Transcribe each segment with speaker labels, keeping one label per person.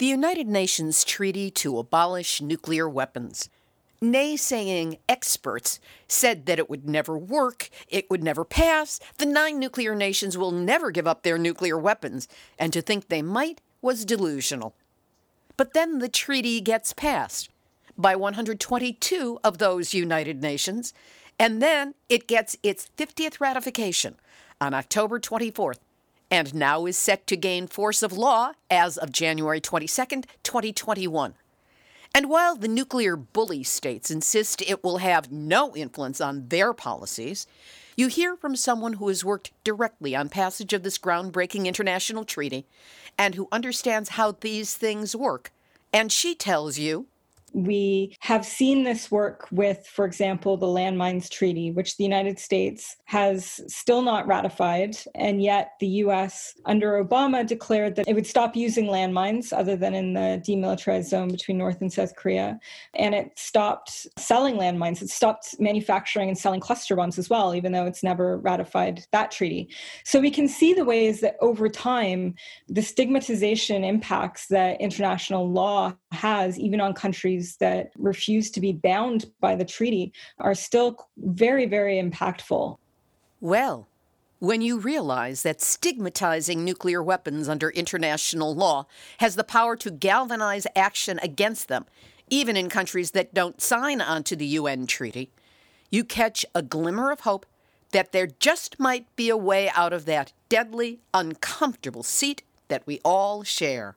Speaker 1: the United Nations treaty to abolish nuclear weapons. Naysaying experts said that it would never work, it would never pass, the nine nuclear nations will never give up their nuclear weapons, and to think they might was delusional. But then the treaty gets passed by 122 of those United Nations, and then it gets its 50th ratification on October 24th, and now is set to gain force of law as of January 22nd, 2021. And while the nuclear bully states insist it will have no influence on their policies, you hear from someone who has worked directly on passage of this groundbreaking international treaty and who understands how these things work. And she tells you
Speaker 2: we have seen this work with, for example, the Landmines Treaty, which the United States has still not ratified. And yet the US, under Obama, declared that it would stop using landmines other than in the demilitarized zone between North and South Korea. And it stopped selling landmines. It stopped manufacturing and selling cluster bombs as well, even though it's never ratified that treaty. So we can see the ways that over time, the stigmatization impacts that international law has, even on countries countries that refuse to be bound by the treaty are still very, very impactful.
Speaker 1: Well, when you realize that stigmatizing nuclear weapons under international law has the power to galvanize action against them, even in countries that don't sign onto the UN treaty, you catch a glimmer of hope that there just might be a way out of that deadly, uncomfortable seat that we all share.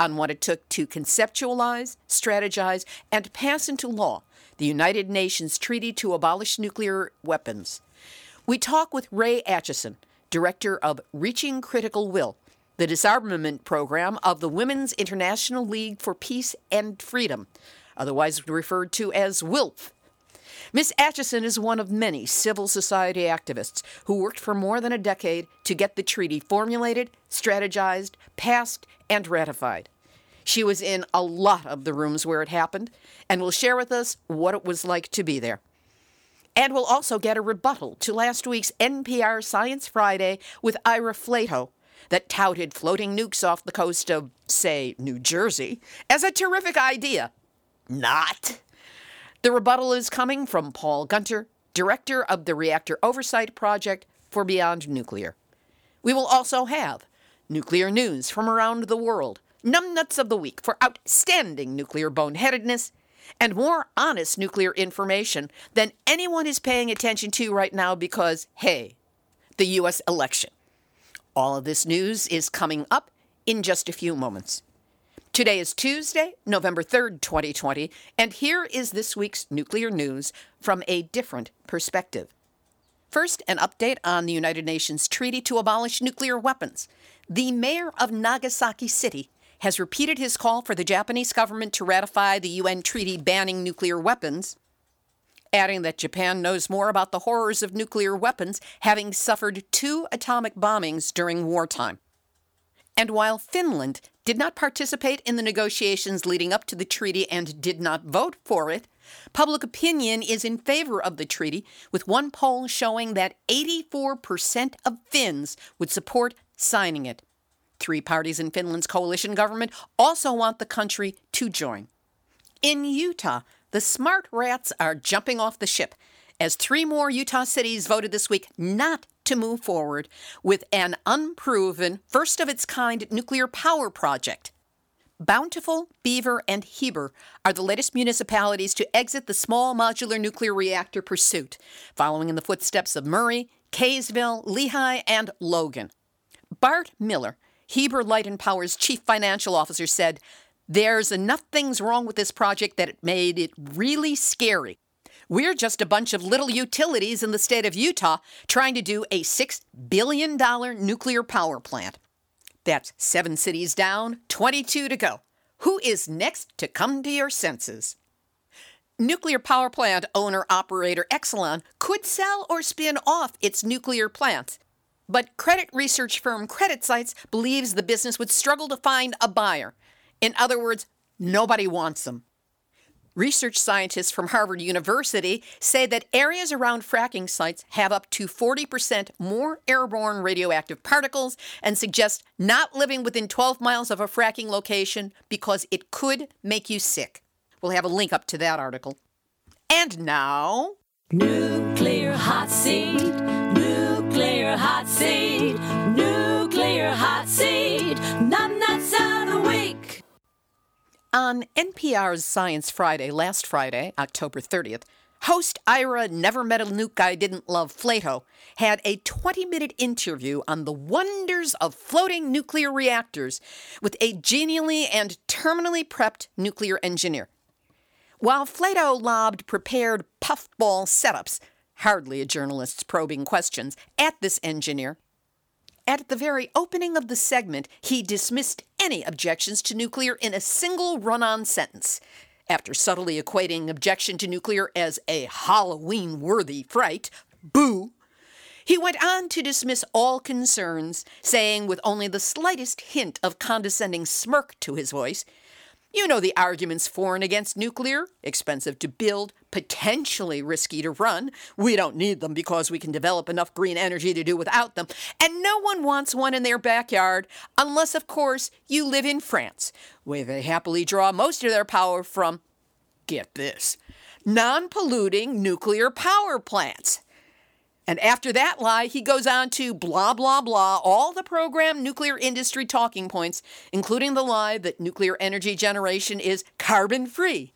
Speaker 1: on what it took to conceptualize, strategize, and pass into law the United Nations Treaty to Abolish Nuclear Weapons. We talk with Ray Acheson, director of Reaching Critical Will, the disarmament program of the Women's International League for Peace and Freedom, otherwise referred to as WILPF. Miss Acheson is one of many civil society activists who worked for more than a decade to get the treaty formulated, strategized, passed, and ratified. She was in a lot of the rooms where it happened and will share with us what it was like to be there. And we'll also get a rebuttal to last week's NPR Science Friday with Ira Flatow that touted floating nukes off the coast of, say, New Jersey as a terrific idea. Not. The rebuttal is coming from Paul Gunter, director of the Reactor Oversight Project for Beyond Nuclear. We will also have nuclear news from around the world, numbnuts of the week for outstanding nuclear boneheadedness, and more honest nuclear information than anyone is paying attention to right now because, hey, the U.S. election. All of this news is coming up in just a few moments. Today is Tuesday, November 3rd, 2020, and here is this week's nuclear news from a different perspective. First, an update on the United Nations Treaty to Abolish Nuclear Weapons. The mayor of Nagasaki City has repeated his call for the Japanese government to ratify the UN treaty banning nuclear weapons, adding that Japan knows more about the horrors of nuclear weapons, having suffered two atomic bombings during wartime. And while Finland did not participate in the negotiations leading up to the treaty and did not vote for it, public opinion is in favor of the treaty, with one poll showing that 84% of Finns would support signing it. Three parties in Finland's coalition government also want the country to join. In Utah, the smart rats are jumping off the ship as three more Utah cities voted this week not to move forward with an unproven, first of its kind nuclear power project. Bountiful, Beaver, and Heber are the latest municipalities to exit the small modular nuclear reactor pursuit, following in the footsteps of Murray, Kaysville, Lehi, and Logan. Bart Miller, Heber Light and Power's chief financial officer, said, There's enough things wrong with this project that it made it really scary. We're just a bunch of little utilities in the state of Utah trying to do a $6 billion nuclear power plant. That's seven cities down, 22 to go. Who is next to come to your senses? Nuclear power plant owner operator Exelon could sell or spin off its nuclear plants. But credit research firm CreditSights believes the business would struggle to find a buyer. In other words, nobody wants them. Research scientists from Harvard University say that areas around fracking sites have up to 40% more airborne radioactive particles and suggest not living within 12 miles of a fracking location because it could make you sick. We'll have a link up to that article. And now.
Speaker 3: Nuclear hot seat, nuclear hot seat, nuclear hot seat, week.
Speaker 1: On NPR's Science Friday last Friday, October 30th, host Ira Never Met a Nuke I Didn't Love Flatow had a 20 minute interview on the wonders of floating nuclear reactors with a genially and terminally prepped nuclear engineer. While Flatow lobbed prepared puffball setups, hardly a journalist's probing questions, at this engineer, at the very opening of the segment, he dismissed any objections to nuclear in a single run on sentence. After subtly equating objection to nuclear as a Halloween worthy fright, boo, he went on to dismiss all concerns, saying with only the slightest hint of condescending smirk to his voice, you know the arguments for and against nuclear expensive to build, potentially risky to run. We don't need them because we can develop enough green energy to do without them. And no one wants one in their backyard, unless, of course, you live in France, where they happily draw most of their power from, get this, non polluting nuclear power plants. And after that lie, he goes on to blah, blah, blah, all the program nuclear industry talking points, including the lie that nuclear energy generation is carbon free.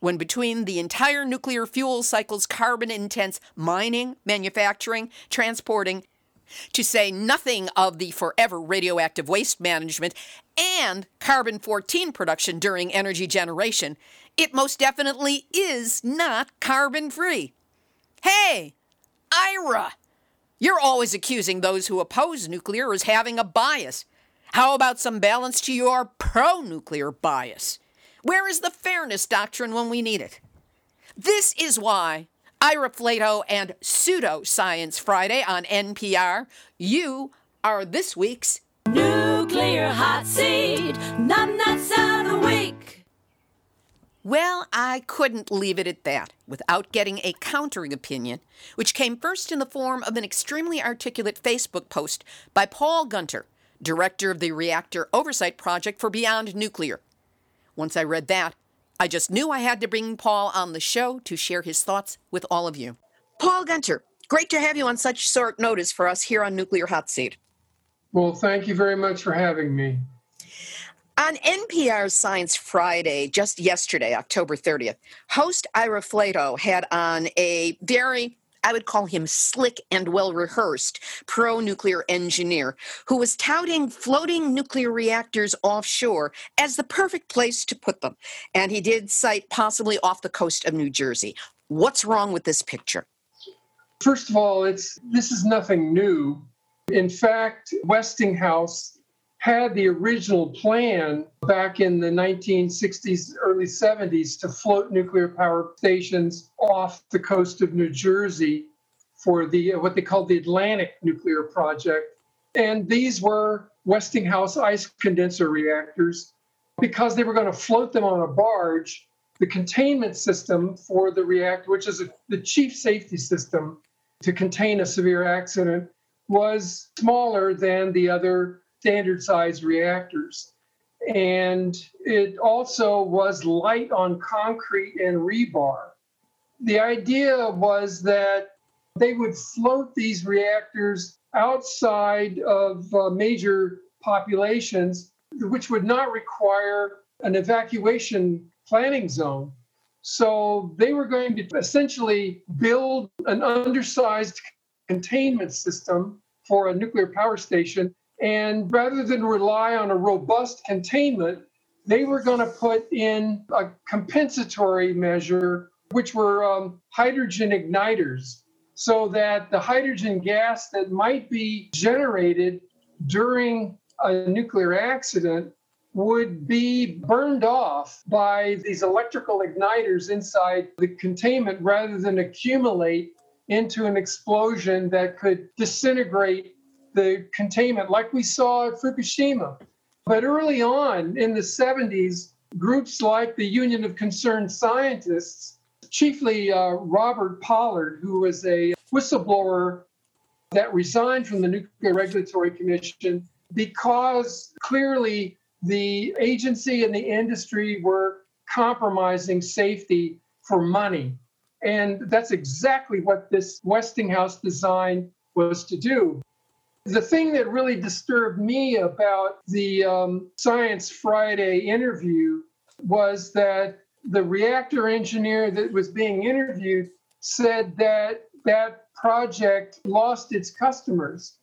Speaker 1: When between the entire nuclear fuel cycle's carbon intense mining, manufacturing, transporting, to say nothing of the forever radioactive waste management and carbon 14 production during energy generation, it most definitely is not carbon free. Hey, Ira! You're always accusing those who oppose nuclear as having a bias. How about some balance to your pro nuclear bias? Where is the fairness doctrine when we need it? This is why Ira Flatow and Pseudo Science Friday on NPR, you are this week's
Speaker 3: Nuclear hot seat, week.
Speaker 1: Well, I couldn't leave it at that without getting a countering opinion, which came first in the form of an extremely articulate Facebook post by Paul Gunter, director of the Reactor Oversight Project for Beyond Nuclear. Once I read that, I just knew I had to bring Paul on the show to share his thoughts with all of you. Paul Gunter, great to have you on such short notice for us here on Nuclear Hot Seat.
Speaker 4: Well, thank you very much for having me.
Speaker 1: On NPR's Science Friday, just yesterday, October 30th, host Ira Flatow had on a very I would call him slick and well rehearsed pro nuclear engineer who was touting floating nuclear reactors offshore as the perfect place to put them. And he did cite possibly off the coast of New Jersey. What's wrong with this picture?
Speaker 4: First of all, it's this is nothing new. In fact, Westinghouse had the original plan back in the 1960s, early 70s to float nuclear power stations off the coast of New Jersey for the what they called the Atlantic Nuclear Project. And these were Westinghouse ice condenser reactors because they were going to float them on a barge. The containment system for the reactor, which is a, the chief safety system to contain a severe accident, was smaller than the other standard size reactors. And it also was light on concrete and rebar. The idea was that they would float these reactors outside of uh, major populations which would not require an evacuation planning zone. So they were going to essentially build an undersized containment system for a nuclear power station. And rather than rely on a robust containment, they were going to put in a compensatory measure, which were um, hydrogen igniters, so that the hydrogen gas that might be generated during a nuclear accident would be burned off by these electrical igniters inside the containment rather than accumulate into an explosion that could disintegrate the containment like we saw at Fukushima. But early on in the 70s, groups like the Union of Concerned Scientists, chiefly uh, Robert Pollard, who was a whistleblower that resigned from the Nuclear Regulatory Commission because clearly the agency and the industry were compromising safety for money. And that's exactly what this Westinghouse design was to do. The thing that really disturbed me about the um, Science Friday interview was that the reactor engineer that was being interviewed said that that project lost its customers.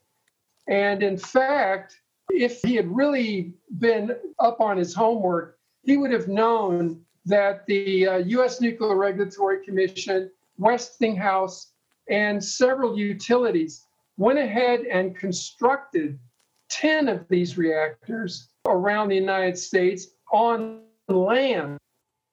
Speaker 4: And in fact, if he had really been up on his homework, he would have known that the uh, U.S. Nuclear Regulatory Commission, Westinghouse, and several utilities went ahead and constructed 10 of these reactors around the United States on land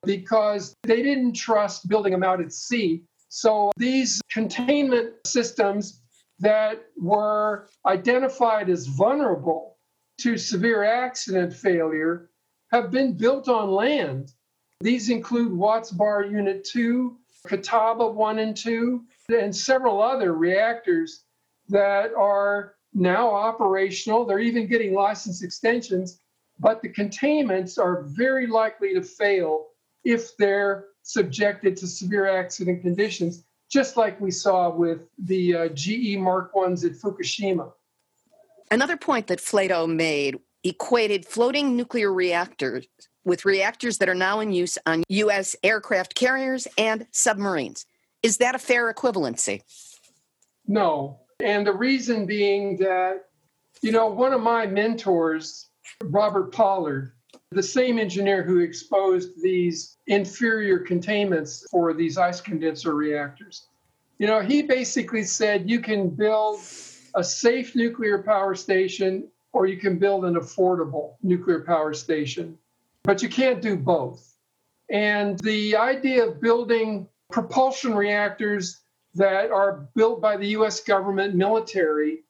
Speaker 4: because they didn't trust building them out at sea. So these containment systems that were identified as vulnerable to severe accident failure have been built on land. These include Watts Bar Unit 2, Catawba 1 and 2, and several other reactors that are now operational. They're even getting license extensions, but the containments are very likely to fail if they're subjected to severe accident conditions, just like we saw with the uh, GE Mark 1s at Fukushima.
Speaker 1: Another point that Flatow made equated floating nuclear reactors with reactors that are now in use on U.S. aircraft carriers and submarines. Is that a fair equivalency?
Speaker 4: No. And the reason being that, you know, one of my mentors, Robert Pollard, the same engineer who exposed these inferior containments for these ice condenser reactors, you know, he basically said you can build a safe nuclear power station or you can build an affordable nuclear power station. But you can't do both. And the idea of building propulsion reactors that are built by the US government military,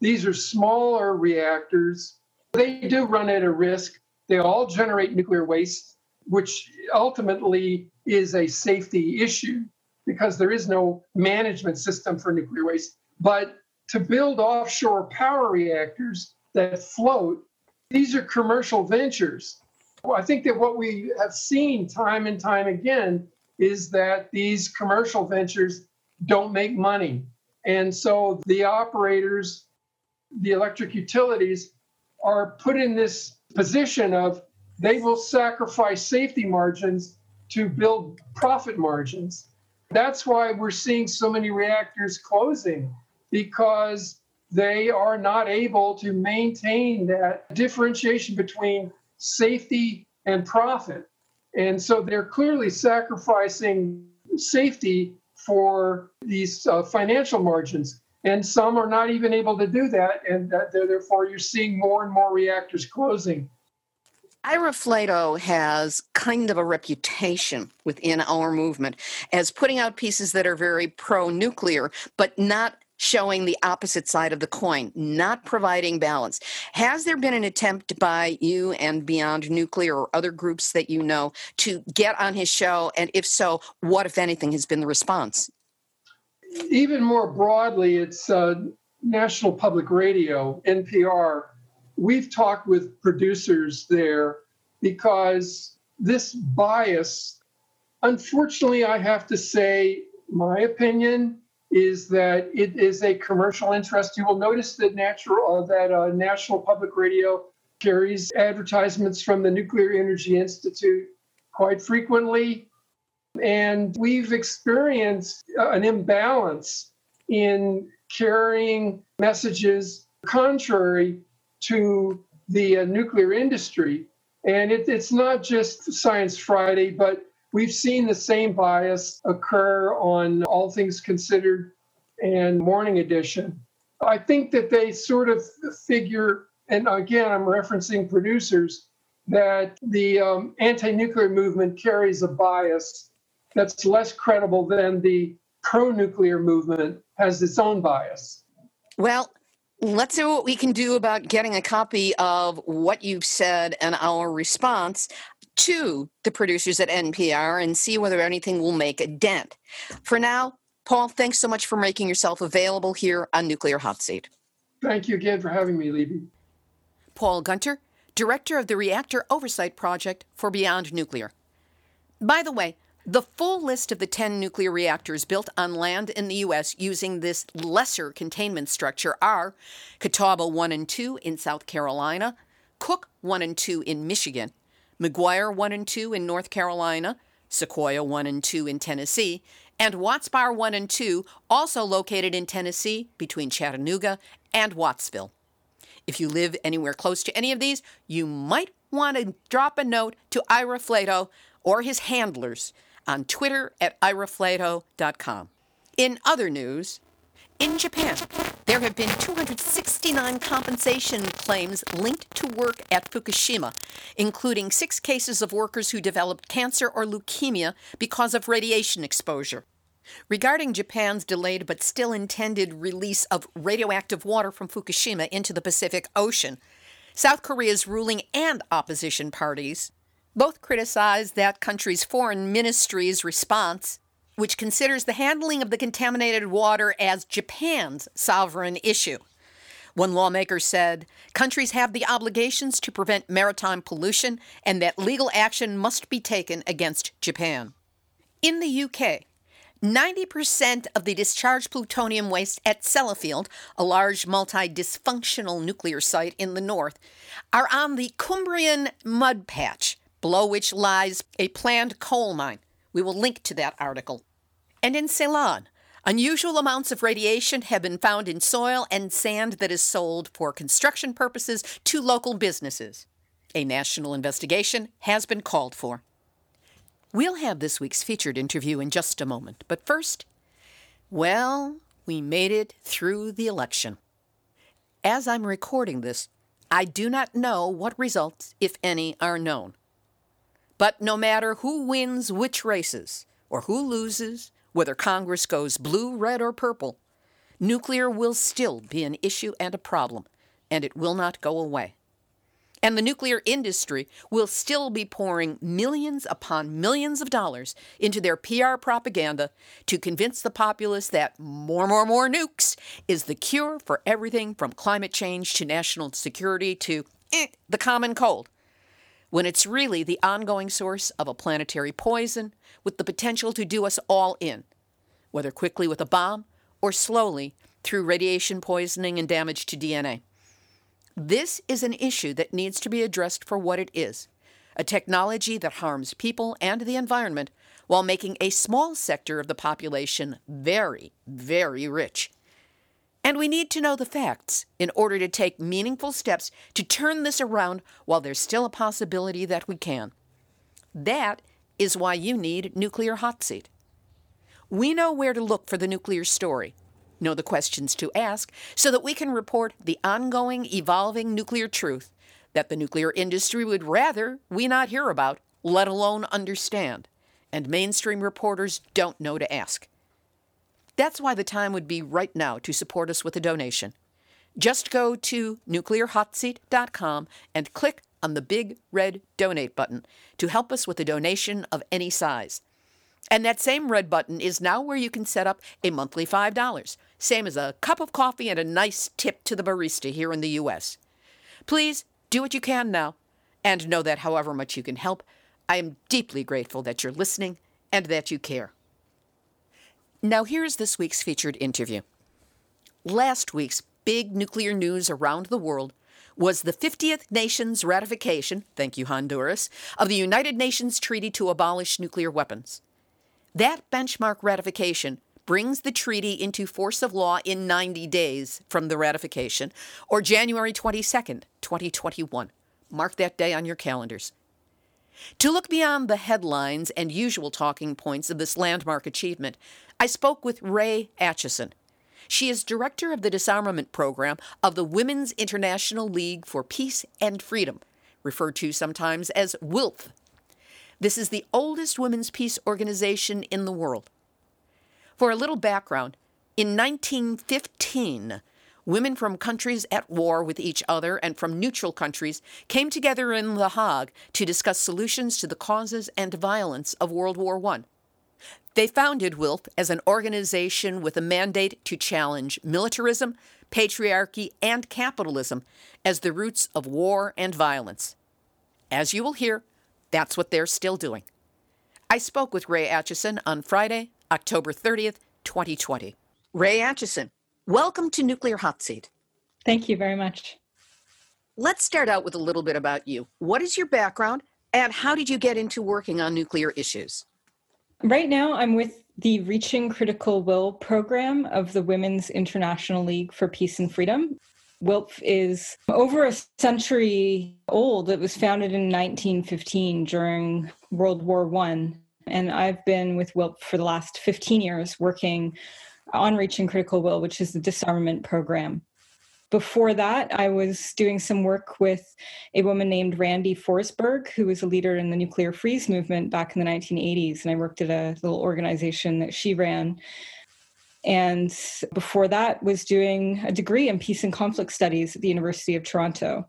Speaker 4: these are smaller reactors. They do run at a risk. They all generate nuclear waste, which ultimately is a safety issue because there is no management system for nuclear waste. But to build offshore power reactors that float, these are commercial ventures. I think that what we have seen time and time again is that these commercial ventures don't make money. And so the operators, the electric utilities, are put in this position of they will sacrifice safety margins to build profit margins. That's why we're seeing so many reactors closing because they are not able to maintain that differentiation between safety and profit. And so they're clearly sacrificing safety for these uh, financial margins. And some are not even able to do that. And therefore, you're seeing more and more reactors closing.
Speaker 1: Ira Flatow has kind of a reputation within our movement as putting out pieces that are very pro nuclear, but not showing the opposite side of the coin, not providing balance. Has there been an attempt by you and Beyond Nuclear or other groups that you know to get on his show? And if so, what, if anything, has been the response?
Speaker 4: Even more broadly, it's uh, National Public Radio, NPR. We've talked with producers there because this bias, unfortunately, I have to say, my opinion, is that it is a commercial interest. You will notice that natural uh, that uh, National Public Radio carries advertisements from the Nuclear Energy Institute quite frequently. And we've experienced an imbalance in carrying messages contrary to the uh, nuclear industry. And it, it's not just Science Friday, but we've seen the same bias occur on All Things Considered and Morning Edition. I think that they sort of figure, and again, I'm referencing producers, that the um, anti nuclear movement carries a bias that's less credible than the pro nuclear movement has its own bias.
Speaker 1: Well, let's see what we can do about getting a copy of what you've said and our response to the producers at NPR and see whether anything will make a dent. For now, Paul, thanks so much for making yourself available here on Nuclear Hot Seat.
Speaker 4: Thank you again for having me, Libbe.
Speaker 1: Paul Gunter, Director of the Reactor Oversight Project for Beyond Nuclear. By the way, the full list of the 10 nuclear reactors built on land in the U.S. using this lesser containment structure are Catawba 1 and 2 in South Carolina, Cook 1 and 2 in Michigan, McGuire 1 and 2 in North Carolina, Sequoyah 1 and 2 in Tennessee, and Watts Bar 1 and 2, also located in Tennessee between Chattanooga and Wattsville. If you live anywhere close to any of these, you might want to drop a note to Ira Flatow or his handlers on Twitter at iraflato.com. In other news, in Japan, there have been 269 compensation claims linked to work at Fukushima, including six cases of workers who developed cancer or leukemia because of radiation exposure. Regarding Japan's delayed but still intended release of radioactive water from Fukushima into the Pacific Ocean, South Korea's ruling and opposition parties both criticized that country's foreign ministry's response which considers the handling of the contaminated water as Japan's sovereign issue. One lawmaker said countries have the obligations to prevent maritime pollution and that legal action must be taken against Japan. In the UK, 90% of the discharged plutonium waste at Sellafield, a large multi dysfunctional nuclear site in the north, are on the Cumbrian mud patch, below which lies a planned coal mine. We will link to that article. And in Ceylon, unusual amounts of radiation have been found in soil and sand that is sold for construction purposes to local businesses. A national investigation has been called for. We'll have this week's featured interview in just a moment, but first, well, we made it through the election. As I'm recording this, I do not know what results, if any, are known. But no matter who wins which races or who loses, whether Congress goes blue, red, or purple, nuclear will still be an issue and a problem, and it will not go away. And the nuclear industry will still be pouring millions upon millions of dollars into their PR propaganda to convince the populace that more, more, more nukes is the cure for everything from climate change to national security to eh, the common cold when it's really the ongoing source of a planetary poison with the potential to do us all in, whether quickly with a bomb or slowly through radiation poisoning and damage to DNA. This is an issue that needs to be addressed for what it is a technology that harms people and the environment while making a small sector of the population very, very rich. And we need to know the facts in order to take meaningful steps to turn this around while there's still a possibility that we can. That is why you need Nuclear Hot Seat. We know where to look for the nuclear story, know the questions to ask, so that we can report the ongoing, evolving nuclear truth that the nuclear industry would rather we not hear about, let alone understand, and mainstream reporters don't know to ask. That's why the time would be right now to support us with a donation. Just go to nuclearhotseat.com and click on the big red donate button to help us with a donation of any size. And that same red button is now where you can set up a monthly $5, same as a cup of coffee and a nice tip to the barista here in the U.S. Please do what you can now, and know that however much you can help, I am deeply grateful that you're listening and that you care. Now, here's this week's featured interview. Last week's big nuclear news around the world was the 50th nation's ratification, thank you, Honduras, of the United Nations Treaty to abolish nuclear weapons. That benchmark ratification brings the treaty into force of law in 90 days from the ratification, or January 22nd, 2021. Mark that day on your calendars. To look beyond the headlines and usual talking points of this landmark achievement, I spoke with Ray Acheson. She is director of the disarmament program of the Women's International League for Peace and Freedom, referred to sometimes as WILPF. This is the oldest women's peace organization in the world. For a little background, in 1915, women from countries at war with each other and from neutral countries came together in The Hague to discuss solutions to the causes and violence of World War I. They founded WILPF as an organization with a mandate to challenge militarism, patriarchy, and capitalism as the roots of war and violence. As you will hear, that's what they're still doing. I spoke with Ray Acheson on Friday, October 30th, 2020. Ray Acheson, Welcome to Nuclear Hot Seat.
Speaker 2: Thank you very much.
Speaker 1: Let's start out with a little bit about you. What is your background and how did you get into working on nuclear issues?
Speaker 2: Right now, I'm with the Reaching Critical Will program of the Women's International League for Peace and Freedom. WILPF is over a century old. It was founded in 1915 during World War One, and I've been with WILPF for the last 15 years working on Reaching Critical Will, which is the disarmament program. Before that, I was doing some work with a woman named Randy Forsberg, who was a leader in the nuclear freeze movement back in the 1980s. And I worked at a little organization that she ran. And before that, was doing a degree in peace and conflict studies at the University of Toronto.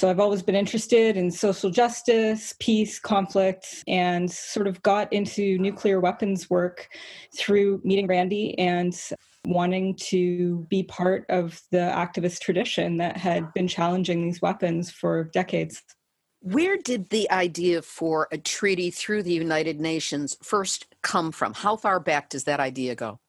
Speaker 2: So I've always been interested in social justice, peace, conflict, and sort of got into nuclear weapons work through meeting Randy and wanting to be part of the activist tradition that had been challenging these weapons for decades.
Speaker 1: Where did the idea for a treaty through the United Nations first come from? How far back does that idea go?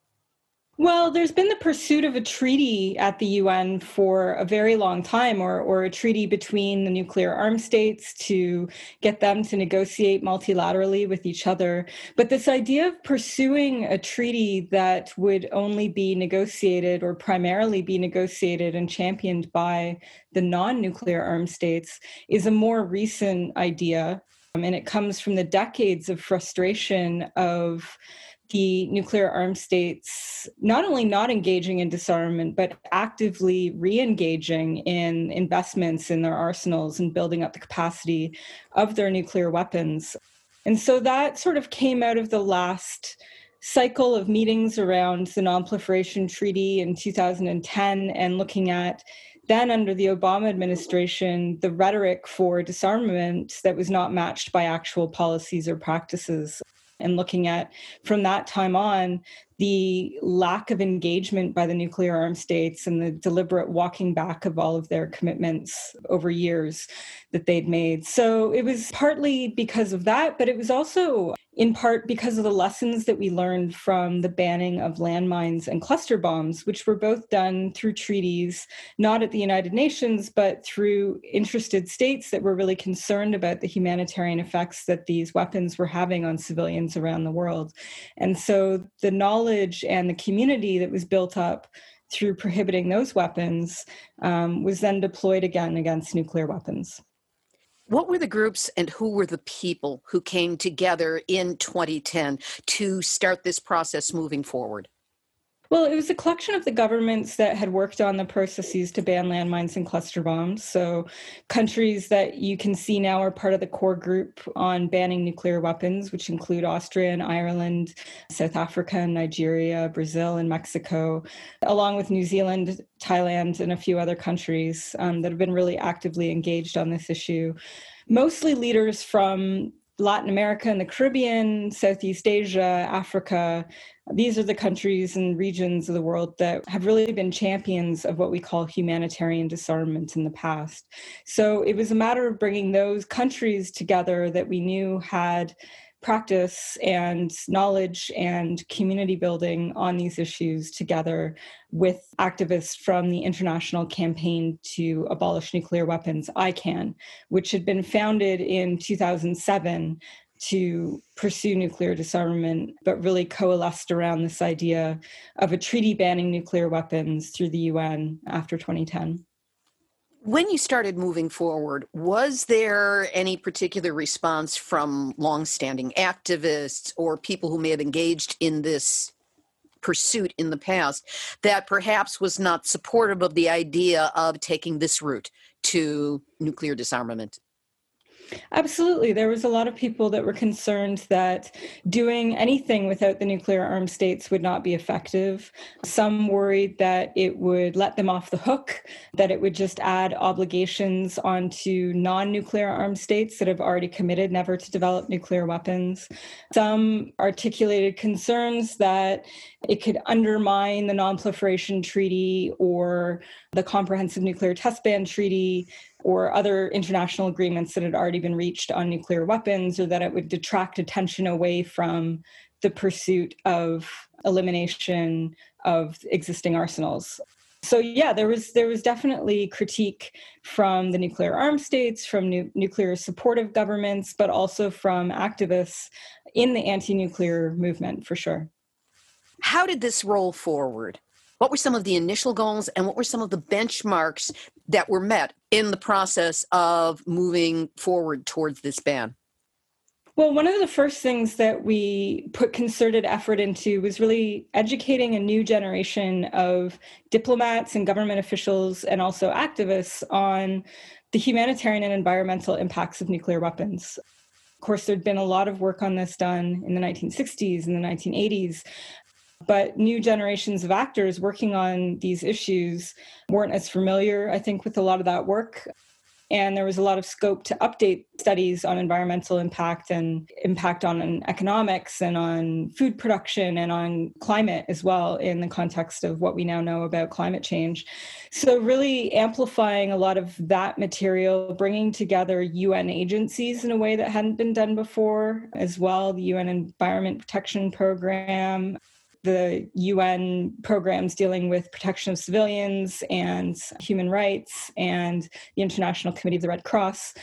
Speaker 2: Well, there's been the pursuit of a treaty at the UN for a very long time, or, or a treaty between the nuclear armed states to get them to negotiate multilaterally with each other. But this idea of pursuing a treaty that would only be negotiated or primarily be negotiated and championed by the non nuclear armed states is a more recent idea. Um, and it comes from the decades of frustration of the nuclear armed states not only not engaging in disarmament, but actively re engaging in investments in their arsenals and building up the capacity of their nuclear weapons. And so that sort of came out of the last cycle of meetings around the Nonproliferation Treaty in 2010 and looking at then under the Obama administration, the rhetoric for disarmament that was not matched by actual policies or practices and looking at from that time on the lack of engagement by the nuclear armed states and the deliberate walking back of all of their commitments over years that they'd made. So it was partly because of that, but it was also in part because of the lessons that we learned from the banning of landmines and cluster bombs, which were both done through treaties, not at the United Nations, but through interested states that were really concerned about the humanitarian effects that these weapons were having on civilians around the world. And so the knowledge and the community that was built up through prohibiting those weapons um, was then deployed again against nuclear weapons.
Speaker 1: What were the groups and who were the people who came together in 2010 to start this process moving forward?
Speaker 2: Well, it was a collection of the governments that had worked on the processes to ban landmines and cluster bombs. So, countries that you can see now are part of the core group on banning nuclear weapons, which include Austria and Ireland, South Africa Nigeria, Brazil and Mexico, along with New Zealand, Thailand, and a few other countries um, that have been really actively engaged on this issue. Mostly leaders from Latin America and the Caribbean, Southeast Asia, Africa. These are the countries and regions of the world that have really been champions of what we call humanitarian disarmament in the past. So it was a matter of bringing those countries together that we knew had practice and knowledge and community building on these issues together with activists from the International Campaign to Abolish Nuclear Weapons, ICAN, which had been founded in 2007 to pursue nuclear disarmament, but really coalesced around this idea of a treaty banning nuclear weapons through the UN after 2010.
Speaker 1: When you started moving forward, was there any particular response from longstanding activists or people who may have engaged in this pursuit in the past that perhaps was not supportive of the idea of taking this route to nuclear disarmament?
Speaker 2: Absolutely. There was a lot of people that were concerned that doing anything without the nuclear armed states would not be effective. Some worried that it would let them off the hook, that it would just add obligations onto non nuclear armed states that have already committed never to develop nuclear weapons. Some articulated concerns that it could undermine the Non-Proliferation Treaty or the Comprehensive Nuclear Test Ban Treaty or other international agreements that had already been reached on nuclear weapons, or that it would detract attention away from the pursuit of elimination of existing arsenals. So yeah, there was there was definitely critique from the nuclear armed states, from nu- nuclear supportive governments, but also from activists in the anti-nuclear movement for sure.
Speaker 1: How did this roll forward? What were some of the initial goals and what were some of the benchmarks that were met in the process of moving forward towards this ban?
Speaker 2: Well, one of the first things that we put concerted effort into was really educating a new generation of diplomats and government officials and also activists on the humanitarian and environmental impacts of nuclear weapons. Of course, there'd been a lot of work on this done in the 1960s and the 1980s, but new generations of actors working on these issues weren't as familiar, I think, with a lot of that work. And there was a lot of scope to update studies on environmental impact and impact on economics and on food production and on climate as well, in the context of what we now know about climate change. So, really amplifying a lot of that material, bringing together UN agencies in a way that hadn't been done before, as well, the UN Environment Protection Program, the UN programs dealing with protection of civilians and human rights and the International Committee of the Red Cross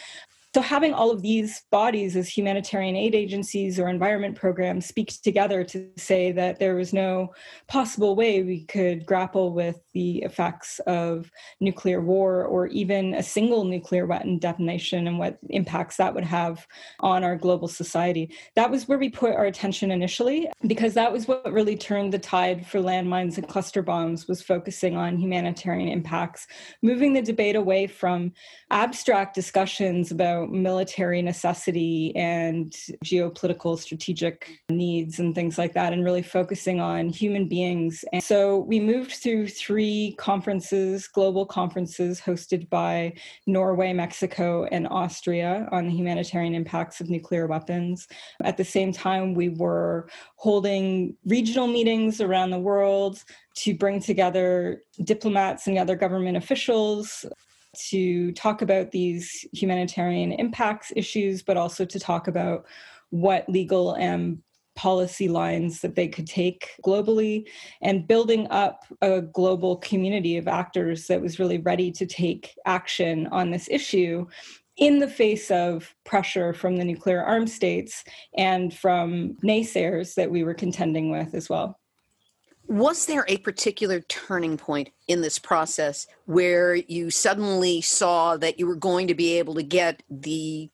Speaker 2: so, having all of these bodies as humanitarian aid agencies or environment programs speak together to say that there was no possible way we could grapple with the effects of nuclear war or even a single nuclear weapon detonation and what impacts that would have on our global society. That was where we put our attention initially, because that was what really turned the tide for landmines and cluster bombs, was focusing on humanitarian impacts, moving the debate away from abstract discussions about military necessity and geopolitical strategic needs and things like that, and really focusing on human beings. And so we moved through three conferences, global conferences hosted by Norway, Mexico, and Austria on the humanitarian impacts of nuclear weapons. At the same time, we were holding regional meetings around the world to bring together diplomats and other government officials to talk about these humanitarian impacts issues, but also to talk about what legal and policy lines that they could take globally and building up a global community of actors that was really ready to take action on this issue in the face of pressure from the nuclear armed states and from naysayers that we were contending with as well.
Speaker 1: Was there a particular turning point in this process where you suddenly saw that you were going to be able to get the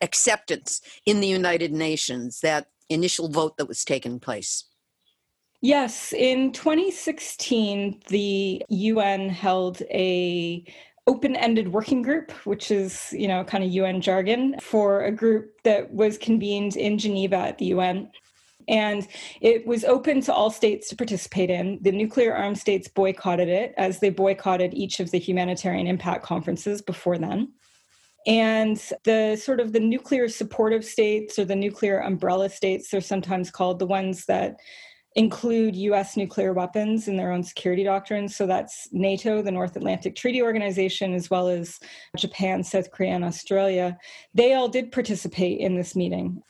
Speaker 1: acceptance in the United Nations, that initial vote that was taking place?
Speaker 2: Yes, in 2016, the UN held a open-ended working group, which is, you know, kind of UN jargon for a group that was convened in Geneva at the UN and it was open to all states to participate in. The nuclear armed states boycotted it, as they boycotted each of the humanitarian impact conferences before then. And the sort of the nuclear supportive states or the nuclear umbrella states, they're sometimes called the ones that include US nuclear weapons in their own security doctrines. So that's NATO, the North Atlantic Treaty Organization, as well as Japan, South Korea, and Australia. They all did participate in this meeting.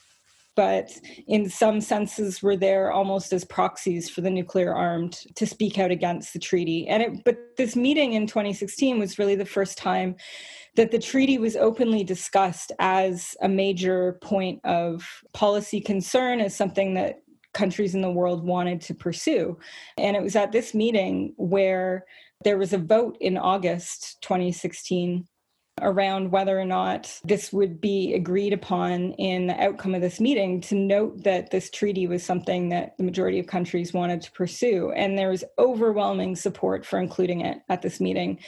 Speaker 2: But in some senses were there almost as proxies for the nuclear armed to speak out against the treaty. And it, but this meeting in 2016 was really the first time that the treaty was openly discussed as a major point of policy concern, as something that countries in the world wanted to pursue. And it was at this meeting where there was a vote in August 2016 around whether or not this would be agreed upon in the outcome of this meeting to note that this treaty was something that the majority of countries wanted to pursue. And there was overwhelming support for including it at this meeting.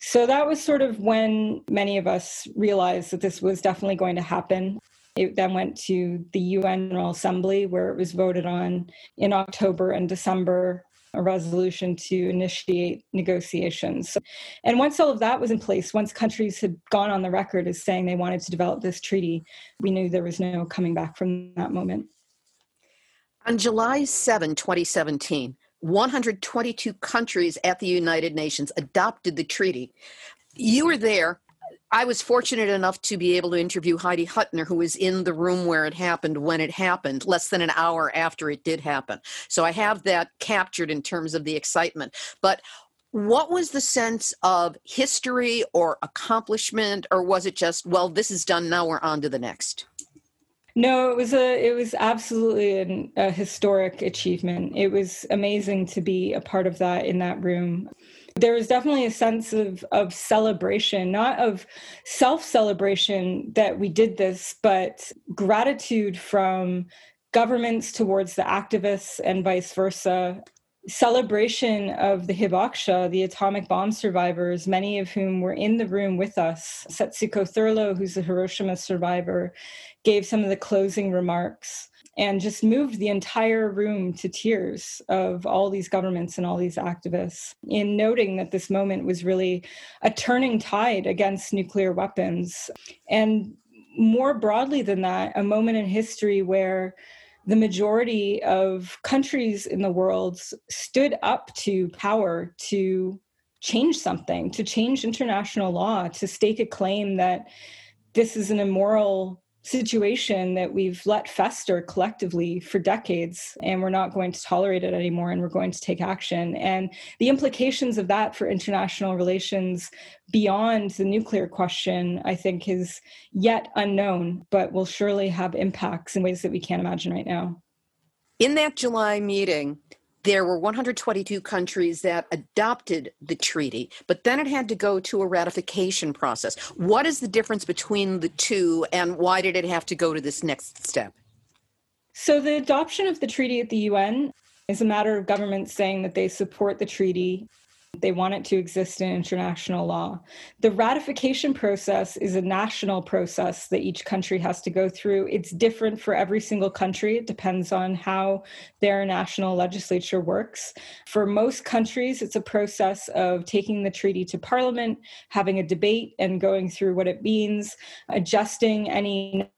Speaker 2: So that was sort of when many of us realized that this was definitely going to happen. It then went to the UN General Assembly, where it was voted on in October and December a resolution to initiate negotiations. And once all of that was in place, once countries had gone on the record as saying they wanted to develop this treaty, we knew there was no coming back from that moment.
Speaker 1: On July 7, 2017, 122 countries at the United Nations adopted the treaty. You were there. I was fortunate enough to be able to interview Heidi Hutner, who was in the room where it happened when it happened, less than an hour after it did happen. So I have that captured in terms of the excitement. But what was the sense of history or accomplishment, or was it just, well, this is done, now we're on to the next?
Speaker 2: No, it was a it was absolutely an, a historic achievement. It was amazing to be a part of that in that room there was definitely a sense of of celebration not of self celebration that we did this but gratitude from governments towards the activists and vice versa celebration of the hibakusha the atomic bomb survivors many of whom were in the room with us setsuko thurlow who's a hiroshima survivor gave some of the closing remarks and just moved the entire room to tears of all these governments and all these activists in noting that this moment was really a turning tide against nuclear weapons. And more broadly than that, a moment in history where the majority of countries in the world stood up to power to change something, to change international law, to stake a claim that this is an immoral situation that we've let fester collectively for decades and we're not going to tolerate it anymore and we're going to take action. And the implications of that for international relations beyond the nuclear question i think is yet unknown but will surely have impacts in ways that we can't imagine right now.
Speaker 1: In that july meeting there were 122 countries that adopted the treaty, but then it had to go to a ratification process. What is the difference between the two, and why did it have to go to this next step?
Speaker 2: So, the adoption of the treaty at the UN is a matter of governments saying that they support the treaty they want it to exist in international law. The ratification process is a national process that each country has to go through. It's different for every single country. It depends on how their national legislature works. For most countries, it's a process of taking the treaty to parliament, having a debate, and going through what it means, adjusting any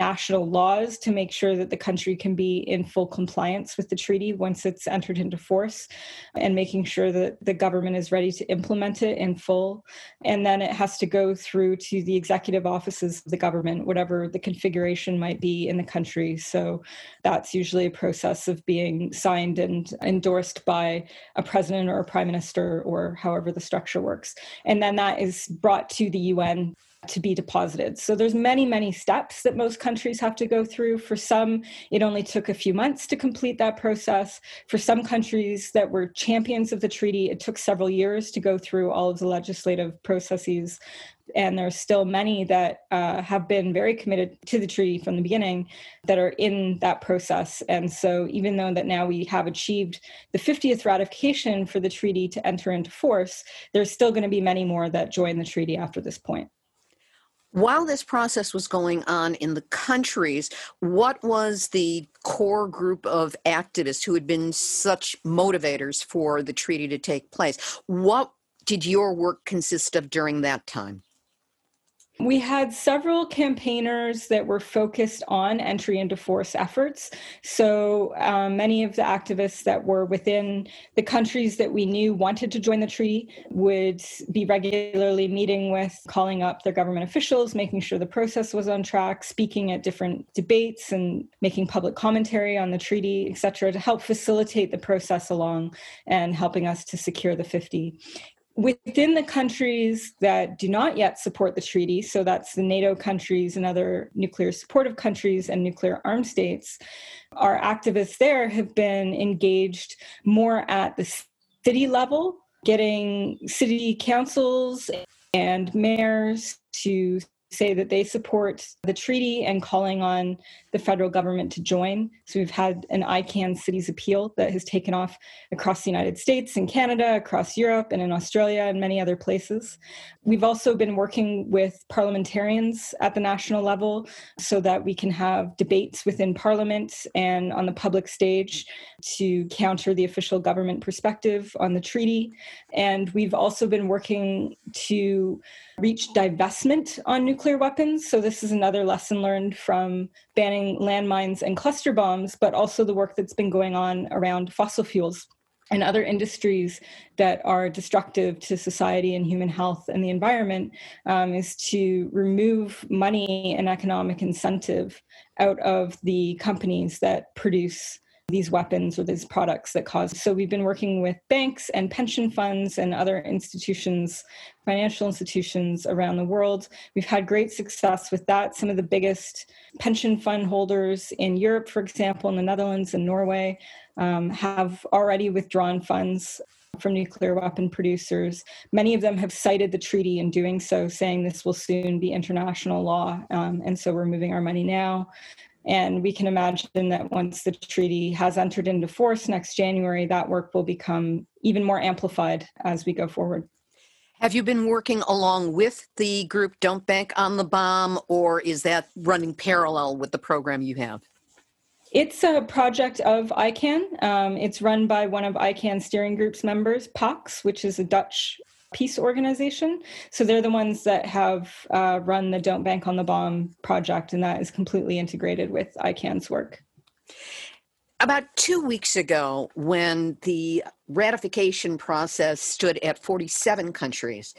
Speaker 2: national laws to make sure that the country can be in full compliance with the treaty once it's entered into force and making sure that the government is ready to implement it in full. And then it has to go through to the executive offices of the government whatever the configuration might be in the country. So that's usually a process of being signed and endorsed by a president or a prime minister or however the structure works. And then that is brought to the UN to be deposited. So there's many, many steps that most countries have to go through. For some, it only took a few months to complete that process. For some countries that were champions of the treaty, it took several years to go through all of the legislative processes. And there's still many that uh, have been very committed to the treaty from the beginning that are in that process. And so, even though that now we have achieved the 50th ratification for the treaty to enter into force, there's still going to be many more that join the treaty after this point.
Speaker 1: While this process was going on in the countries, what was the core group of activists who had been such motivators for the treaty to take place? What did your work consist of during that time?
Speaker 2: We had several campaigners that were focused on entry into force efforts. So um, many of the activists that were within the countries that we knew wanted to join the treaty would be regularly meeting with, calling up their government officials, making sure the process was on track, speaking at different debates and making public commentary on the treaty, et cetera, to help facilitate the process along and helping us to secure the 50 within the countries that do not yet support the treaty, so that's the NATO countries and other nuclear supportive countries and nuclear armed states, our activists there have been engaged more at the city level, getting city councils and mayors to say that they support the treaty and calling on the federal government to join. So we've had an ICAN cities appeal that has taken off across the United States and Canada, across Europe and in Australia and many other places. We've also been working with parliamentarians at the national level so that we can have debates within parliament and on the public stage to counter the official government perspective on the treaty. And we've also been working to reach divestment on nuclear weapons. So this is another lesson learned from banning landmines and cluster bombs, but also the work that's been going on around fossil fuels and other industries that are destructive to society and human health and the environment um, is to remove money and economic incentive out of the companies that produce these weapons or these products that cause. So we've been working with banks and pension funds and other institutions, financial institutions around the world. We've had great success with that. Some of the biggest pension fund holders in Europe, for example, in the Netherlands and Norway, um, have already withdrawn funds from nuclear weapon producers. Many of them have cited the treaty in doing so, saying this will soon be international law. Um, and so we're moving our money now. And we can imagine that once the treaty has entered into force next January, that work will become even more amplified as we go forward.
Speaker 1: Have you been working along with the group Don't Bank on the Bomb, or is that running parallel with the program you have?
Speaker 2: It's a project of ICAN. Um, it's run by one of ICAN steering group's members, PAX, which is a Dutch peace organization. So they're the ones that have uh, run the Don't Bank on the Bomb project, and that is completely integrated with ICAN's work.
Speaker 1: About two weeks ago, when the ratification process stood at 47 countries,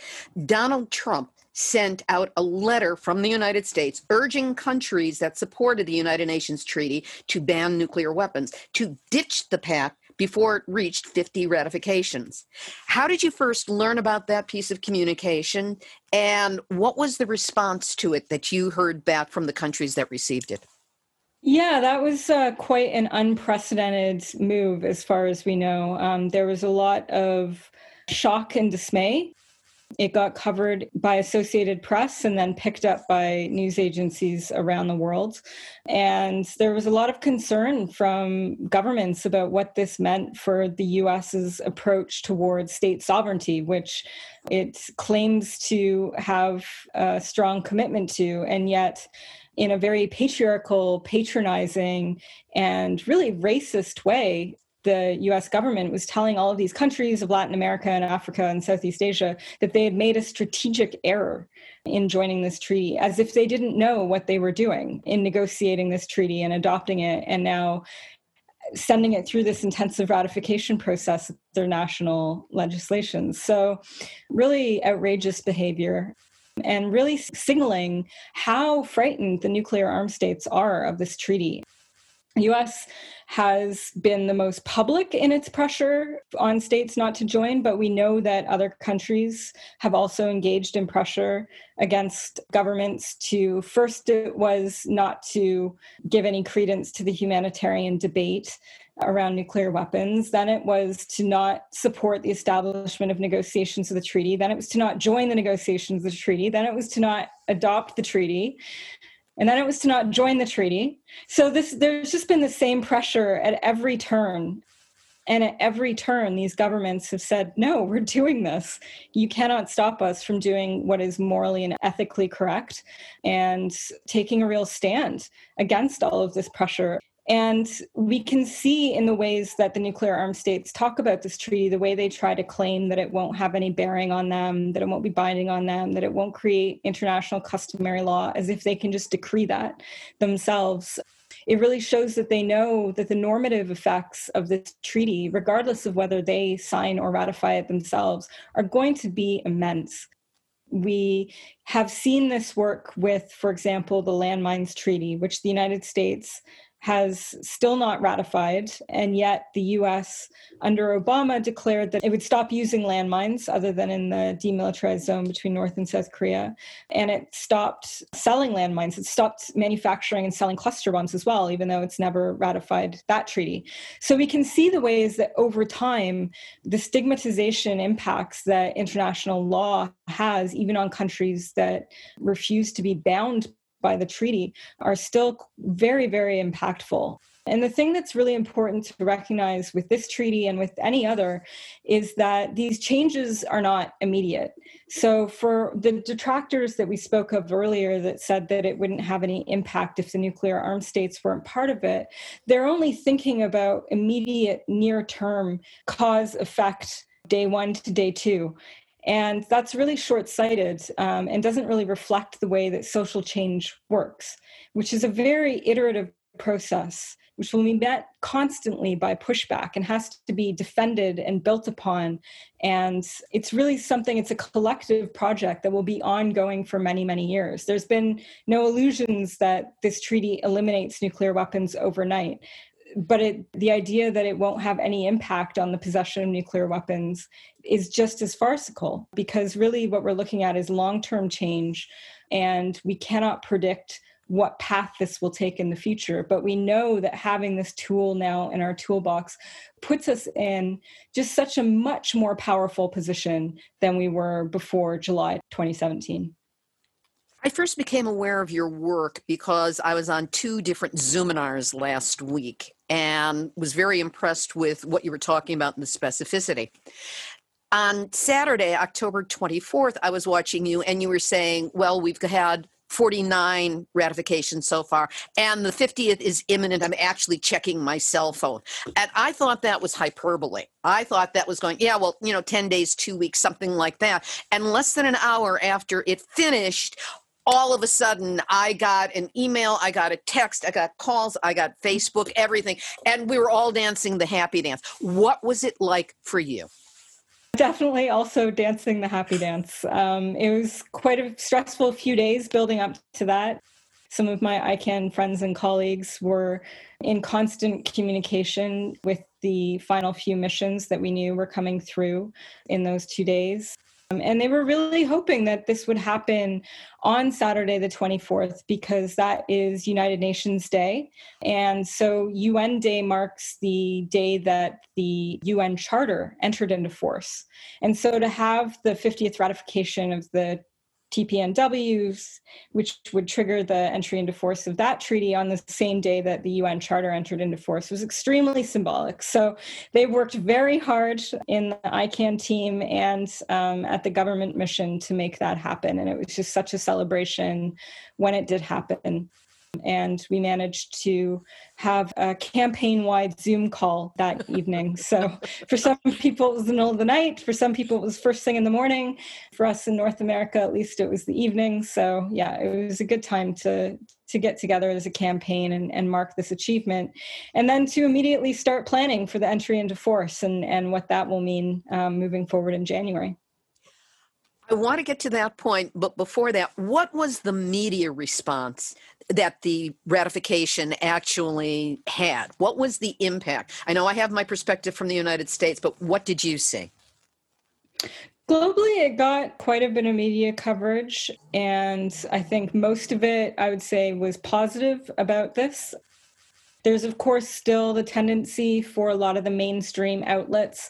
Speaker 1: Donald Trump sent out a letter from the United States urging countries that supported the United Nations Treaty to ban nuclear weapons to ditch the pact before it reached 50 ratifications. How did you first learn about that piece of communication, and what was the response to it that you heard back from the countries that received it?
Speaker 2: Yeah, that was uh, quite an unprecedented move as far as we know. Um, there was a lot of shock and dismay it got covered by Associated Press and then picked up by news agencies around the world. And there was a lot of concern from governments about what this meant for the US's approach towards state sovereignty, which it claims to have a strong commitment to. And yet, in a very patriarchal, patronizing, and really racist way, the US government was telling all of these countries of Latin America and Africa and Southeast Asia that they had made a strategic error in joining this treaty, as if they didn't know what they were doing in negotiating this treaty and adopting it, and now sending it through this intensive ratification process their national legislations. So, really outrageous behavior and really signaling how frightened the nuclear armed states are of this treaty. US has been the most public in its pressure on states not to join, but we know that other countries have also engaged in pressure against governments to first it was not to give any credence to the humanitarian debate around nuclear weapons. Then it was to not support the establishment of negotiations of the treaty. Then it was to not join the negotiations of the treaty. Then it was to not adopt the treaty and then it was to not join the treaty. So this there's just been the same pressure at every turn. And at every turn these governments have said no we're doing this. You cannot stop us from doing what is morally and ethically correct and taking a real stand against all of this pressure And we can see in the ways that the nuclear armed states talk about this treaty, the way they try to claim that it won't have any bearing on them, that it won't be binding on them, that it won't create international customary law, as if they can just decree that themselves. It really shows that they know that the normative effects of this treaty, regardless of whether they sign or ratify it themselves, are going to be immense we have seen this work with, for example, the Landmines Treaty, which the United States has still not ratified, and yet the US under Obama declared that it would stop using landmines other than in the demilitarized zone between North and South Korea. And it stopped selling landmines. It stopped manufacturing and selling cluster bombs as well, even though it's never ratified that treaty. So we can see the ways that over time, the stigmatization impacts that international law has, even on countries that refuse to be bound by the treaty are still very, very impactful. And the thing that's really important to recognize with this treaty and with any other is that these changes are not immediate. So, for the detractors that we spoke of earlier that said that it wouldn't have any impact if the nuclear armed states weren't part of it, they're only thinking about immediate near term cause effect day one to day two. And that's really short sighted um, and doesn't really reflect the way that social change works, which is a very iterative process, which will be met constantly by pushback and has to be defended and built upon. And it's really something, it's a collective project that will be ongoing for many, many years. There's been no illusions that this treaty eliminates nuclear weapons overnight but it, the idea that it won't have any impact on the possession of nuclear weapons is just as farcical because really what we're looking at is long term change and we cannot predict what path this will take in the future. But we know that having this tool now in our toolbox puts us in just such a much more powerful position than we were before July 2017.
Speaker 1: I first became aware of your work because I was on two different Zoominars last week and was very impressed with what you were talking about in the specificity. On Saturday, October 24th, I was watching you and you were saying, well, we've had 49 ratifications so far, and the 50th is imminent. I'm actually checking my cell phone. And I thought that was hyperbole. I thought that was going, yeah, well, you know, 10 days, two weeks, something like that. And less than an hour after it finished, all of a sudden I got an email, I got a text, I got calls, I got Facebook, everything. And we were all dancing the happy dance. What was it like for you?
Speaker 2: Definitely also dancing the happy dance. Um, it was quite a stressful few days building up to that. Some of my ICAN friends and colleagues were in constant communication with the final few missions that we knew were coming through in those two days. Um, and they were really hoping that this would happen on Saturday, the 24th, because that is United Nations Day. And so UN Day marks the day that the UN Charter entered into force. And so to have the 50th ratification of the TPNWs, which would trigger the entry into force of that treaty on the same day that the UN Charter entered into force, was extremely symbolic. So they worked very hard in the ICAN team and um, at the government mission to make that happen. And it was just such a celebration when it did happen and we managed to have a campaign wide Zoom call that evening. So, for some people, it was the middle of the night. For some people, it was first thing in the morning. For us in North America, at least, it was the evening. So, yeah, it was a good time to to get together as a campaign and, and mark this achievement, and then to immediately start planning for the entry into force and and what that will mean um, moving forward in January.
Speaker 1: I want to get to that point, but before that, what was the media response that the ratification actually had? What was the impact? I know I have my perspective from the United States, but what did you see?
Speaker 2: Globally, it got quite a bit of media coverage, and I think most of it, I would say, was positive about this. There's, of course, still the tendency for a lot of the mainstream outlets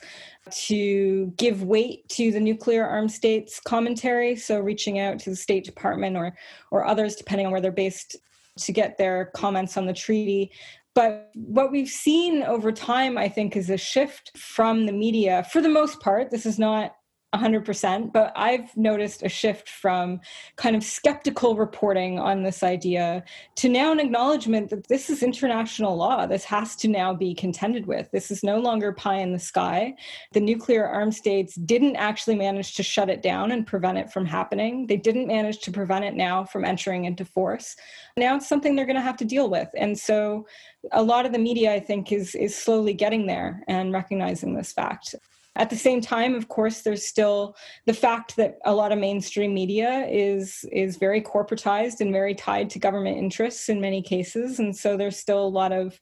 Speaker 2: to give weight to the nuclear armed states commentary. So, reaching out to the State Department or, or others, depending on where they're based, to get their comments on the treaty. But what we've seen over time, I think, is a shift from the media. For the most part, this is not 100%, but I've noticed a shift from kind of skeptical reporting on this idea to now an acknowledgement that this is international law. This has to now be contended with. This is no longer pie in the sky. The nuclear armed states didn't actually manage to shut it down and prevent it from happening. They didn't manage to prevent it now from entering into force. Now it's something they're going to have to deal with. And so a lot of the media, I think, is, is slowly getting there and recognizing this fact. At the same time, of course, there's still the fact that a lot of mainstream media is is very corporatized and very tied to government interests in many cases, and so there's still a lot of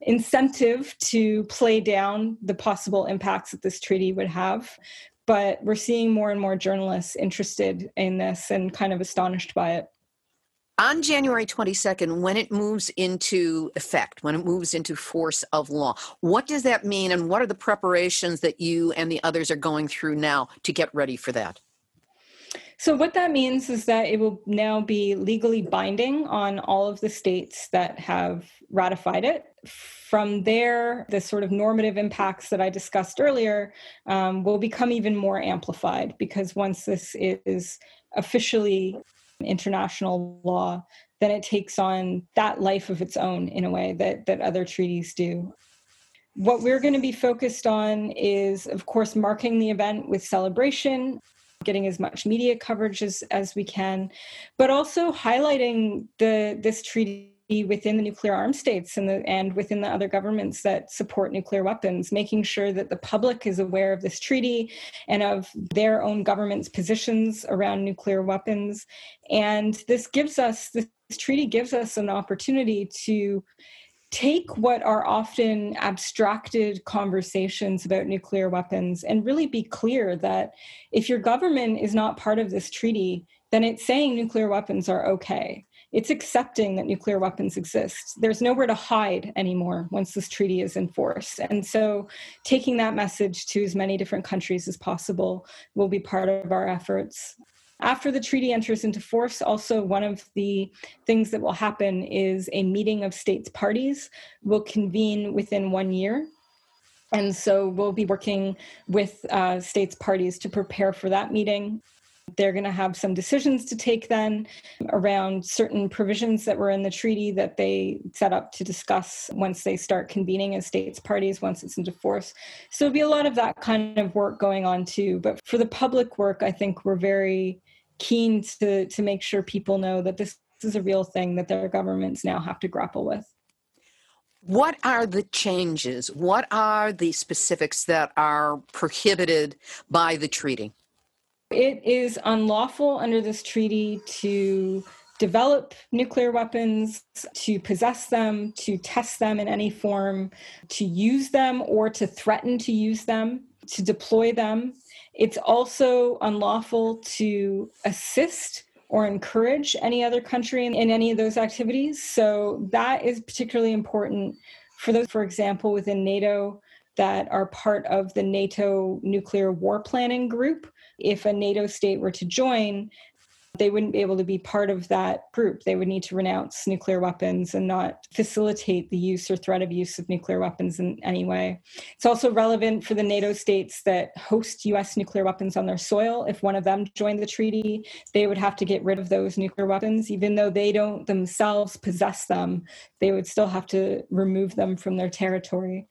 Speaker 2: incentive to play down the possible impacts that this treaty would have. But we're seeing more and more journalists interested in this and kind of astonished by it
Speaker 1: on January 22nd, when it moves into effect, when it moves into force of law, what does that mean and what are the preparations that you and the others are going through now to get ready for that?
Speaker 2: So, what that means is that it will now be legally binding on all of the states that have ratified it. From there, the sort of normative impacts that I discussed earlier um, will become even more amplified because once this is officially international law, then it takes on that life of its own in a way that, that other treaties do. What we're going to be focused on is, of course, marking the event with celebration, getting as much media coverage as, as we can, but also highlighting the this treaty within the nuclear armed states and, the, and within the other governments that support nuclear weapons, making sure that the public is aware of this treaty and of their own government's positions around nuclear weapons. And this gives us, this treaty gives us an opportunity to take what are often abstracted conversations about nuclear weapons and really be clear that if your government is not part of this treaty, then it's saying nuclear weapons are okay it's accepting that nuclear weapons exist. There's nowhere to hide anymore once this treaty is in force. And so, taking that message to as many different countries as possible will be part of our efforts. After the treaty enters into force, also one of the things that will happen is a meeting of states parties will convene within one year and so we'll be working with uh, states parties to prepare for that meeting. They're going to have some decisions to take then around certain provisions that were in the treaty that they set up to discuss once they start convening as states parties, once it's into force. So it'll be a lot of that kind of work going on too. But for the public work, I think we're very keen to, to make sure people know that this is a real thing that their governments now have to grapple with.
Speaker 1: What are the changes? What are the specifics that are prohibited by the treaty?
Speaker 2: It is unlawful under this treaty to develop nuclear weapons, to possess them, to test them in any form, to use them or to threaten to use them, to deploy them. It's also unlawful to assist or encourage any other country in, in any of those activities. So that is particularly important for those, for example, within NATO that are part of the NATO nuclear war planning group if a NATO state were to join, they wouldn't be able to be part of that group. They would need to renounce nuclear weapons and not facilitate the use or threat of use of nuclear weapons in any way. It's also relevant for the NATO states that host US nuclear weapons on their soil. If one of them joined the treaty, they would have to get rid of those nuclear weapons. Even though they don't themselves possess them, they would still have to remove them from their territory.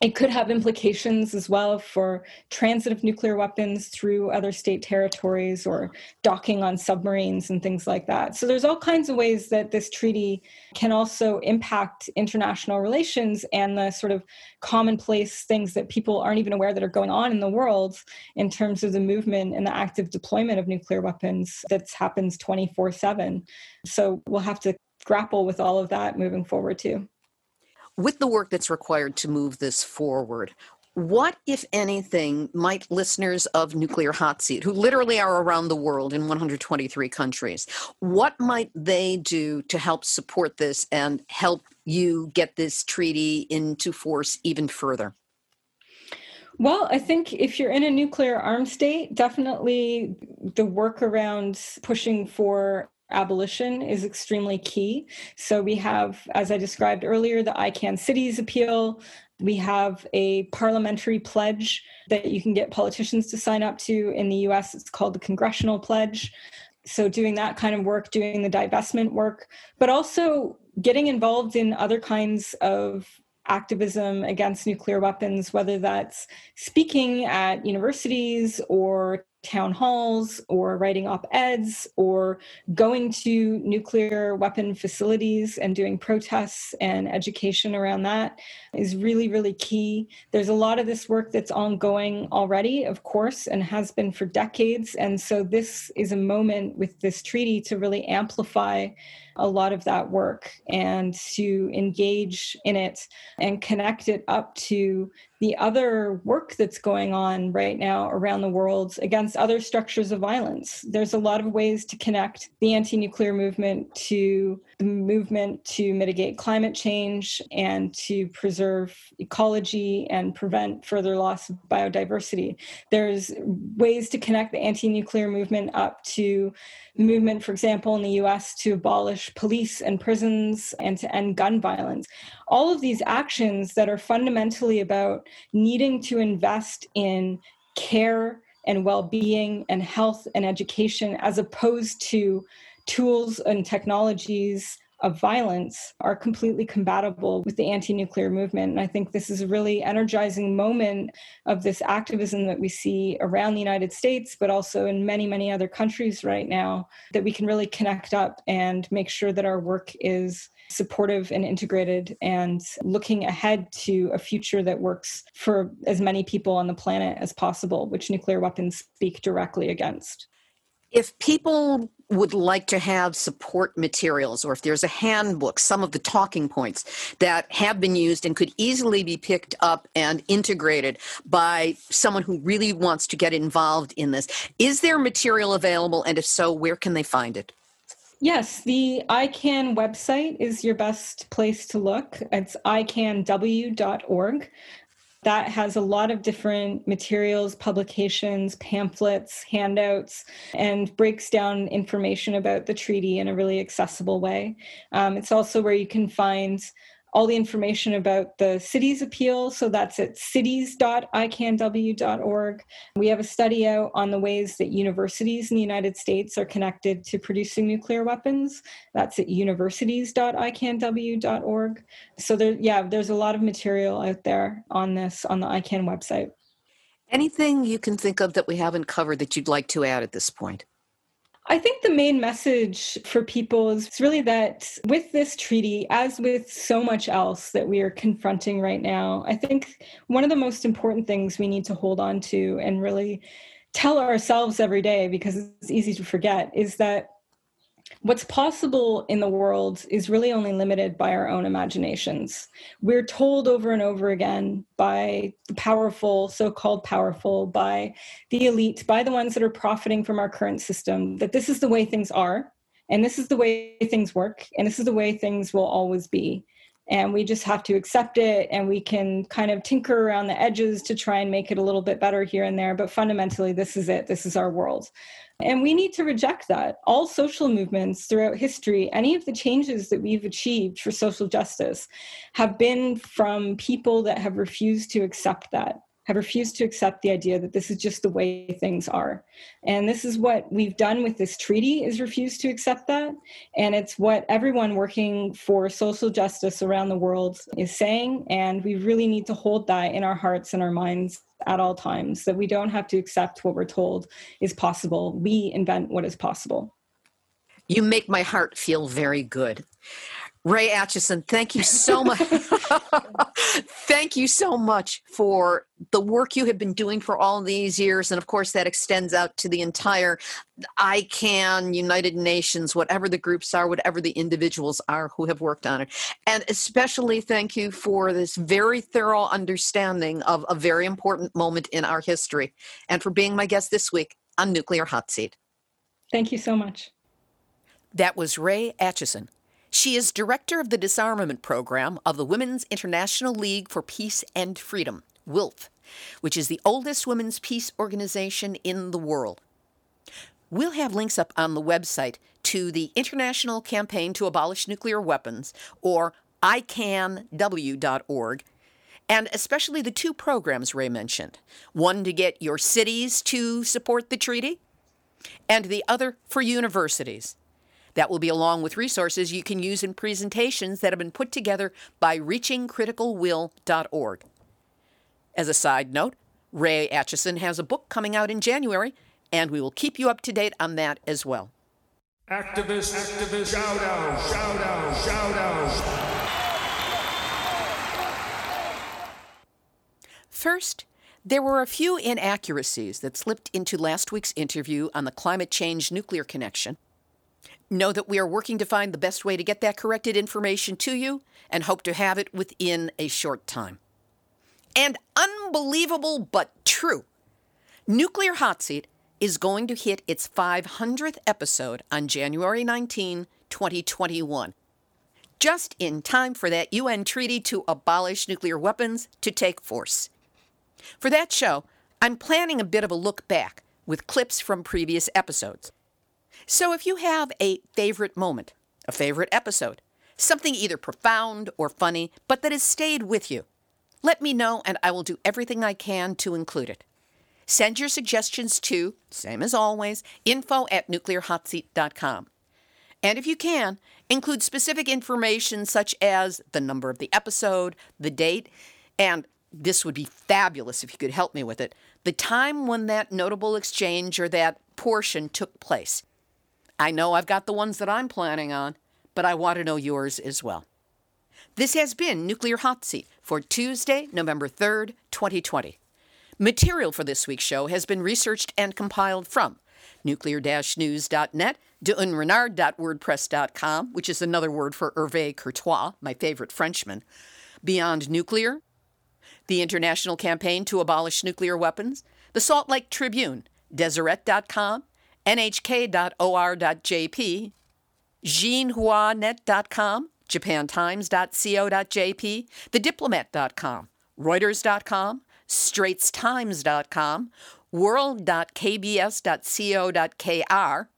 Speaker 2: It could have implications as well for transit of nuclear weapons through other state territories or docking on submarines and things like that. So there's all kinds of ways that this treaty can also impact international relations and the sort of commonplace things that people aren't even aware that are going on in the world in terms of the movement and the active deployment of nuclear weapons that happens 24/7. So we'll have to grapple with all of that moving forward too
Speaker 1: with the work that's required to move this forward, what, if anything, might listeners of Nuclear Hot Seat, who literally are around the world in 123 countries, what might they do to help support this and help you get this treaty into force even further?
Speaker 2: Well, I think if you're in a nuclear armed state, definitely the work around pushing for abolition is extremely key. So we have, as I described earlier, the ICAN Cities appeal. We have a parliamentary pledge that you can get politicians to sign up to in the US. It's called the Congressional Pledge. So, doing that kind of work, doing the divestment work, but also getting involved in other kinds of activism against nuclear weapons, whether that's speaking at universities or town halls or writing op eds or going to nuclear weapon facilities and doing protests and education around that is really, really key. There's a lot of this work that's ongoing already, of course, and has been for decades. And so this is a moment with this treaty to really amplify a lot of that work and to engage in it and connect it up to the other work that's going on right now around the world against other structures of violence. There's a lot of ways to connect the anti nuclear movement to the movement to mitigate climate change and to preserve ecology and prevent further loss of biodiversity. There's ways to connect the anti nuclear movement up to movement, for example, in the US to abolish police and prisons and to end gun violence. All of these actions that are fundamentally about needing to invest in care and well being and health and education as opposed to tools and technologies of violence are completely compatible with the anti nuclear movement. And I think this is a really energizing moment of this activism that we see around the United States, but also in many, many other countries right now, that we can really connect up and make sure that our work is supportive and integrated and looking ahead to a future that works for as many people on the planet as possible, which nuclear weapons speak directly against.
Speaker 1: If people would like to have support materials or if there's a handbook, some of the talking points that have been used and could easily be picked up and integrated by someone who really wants to get involved in this, is there material available? And if so, where can they find it?
Speaker 2: Yes, the ICAN website is your best place to look. It's icanw.org that has a lot of different materials, publications, pamphlets, handouts, and breaks down information about the treaty in a really accessible way. Um, it's also where you can find all the information about the cities appeal. So that's at cities.icanw.org. We have a study out on the ways that universities in the United States are connected to producing nuclear weapons. That's at universities.icanw.org. So there, yeah, there's a lot of material out there on this on the ICAN website.
Speaker 1: Anything you can think of that we haven't covered that you'd like to add at this point?
Speaker 2: I think the main message for people is really that with this treaty, as with so much else that we are confronting right now, I think one of the most important things we need to hold on to and really tell ourselves every day, because it's easy to forget, is that what's possible in the world is really only limited by our own imaginations. We're told over and over again by the powerful, so called powerful, by the elite, by the ones that are profiting from our current system, that this is the way things are, and this is the way things work, and this is the way things will always be. And we just have to accept it, and we can kind of tinker around the edges to try and make it a little bit better here and there. But fundamentally, this is it. This is our world. And we need to reject that. All social movements throughout history, any of the changes that we've achieved for social justice, have been from people that have refused to accept that have refused to accept the idea that this is just the way things are. And this is what we've done with this treaty is refused to accept that. And it's what everyone working for social justice around the world is saying. And we really need to hold that in our hearts and our minds at all times that we don't have to accept what we're told is possible. We invent what is possible.
Speaker 1: You make my heart feel very good Ray Acheson, thank you so much. thank you so much for the work you have been doing for all these years. And of course, that extends out to the entire ICAN, United Nations, whatever the groups are, whatever the individuals are who have worked on it. And especially thank you for this very thorough understanding of a very important moment in our history and for being my guest this week on Nuclear Hot Seat.
Speaker 2: Thank you so much.
Speaker 1: That was Ray Acheson she is director of the disarmament program of the Women's International League for Peace and Freedom, WILPF, which is the oldest women's peace organization in the world. We'll have links up on the website to the International Campaign to Abolish Nuclear Weapons, or icanw.org, and especially the two programs Ray mentioned one to get your cities to support the treaty, and the other for universities. That will be along with resources you can use in presentations that have been put together by reachingcriticalwill.org. As a side note, Ray Acheson has a book coming out in January, and we will keep you up to date on that as well.
Speaker 5: Activist, activist, shout out, shout out, shout out.
Speaker 1: First, there were a few inaccuracies that slipped into last week's interview on the climate change nuclear connection. Know that we are working to find the best way to get that corrected information to you and hope to have it within a short time. And unbelievable but true, Nuclear Hot Seat is going to hit its 500th episode on January 19, 2021 just in time for that UN treaty to abolish nuclear weapons to take force. For that show, I'm planning a bit of a look back with clips from previous episodes. So if you have a favorite moment, a favorite episode, something either profound or funny, but that has stayed with you, let me know and I will do everything I can to include it. Send your suggestions to, same as always, info at nuclearhotseat.com. And if you can, include specific information such as the number of the episode, the date, and this would be fabulous if you could help me with it. The time when that notable exchange or that portion took place. I know I've got the ones that I'm planning on, but I want to know yours as well. This has been Nuclear Hot Seat for Tuesday, November 3rd, 2020. Material for this week's show has been researched and compiled from nuclear-news.net, dunrenard.wordpress.com, which is another word for Hervé Courtois, my favorite Frenchman, Beyond Nuclear, the International Campaign to Abolish Nuclear Weapons, the Salt Lake Tribune, Deseret.com, NHK.or.jp, XinhuaNet.com, JapanTimes.co.jp, TheDiplomat.com, Reuters.com, StraitsTimes.com, World.kbs.co.kr,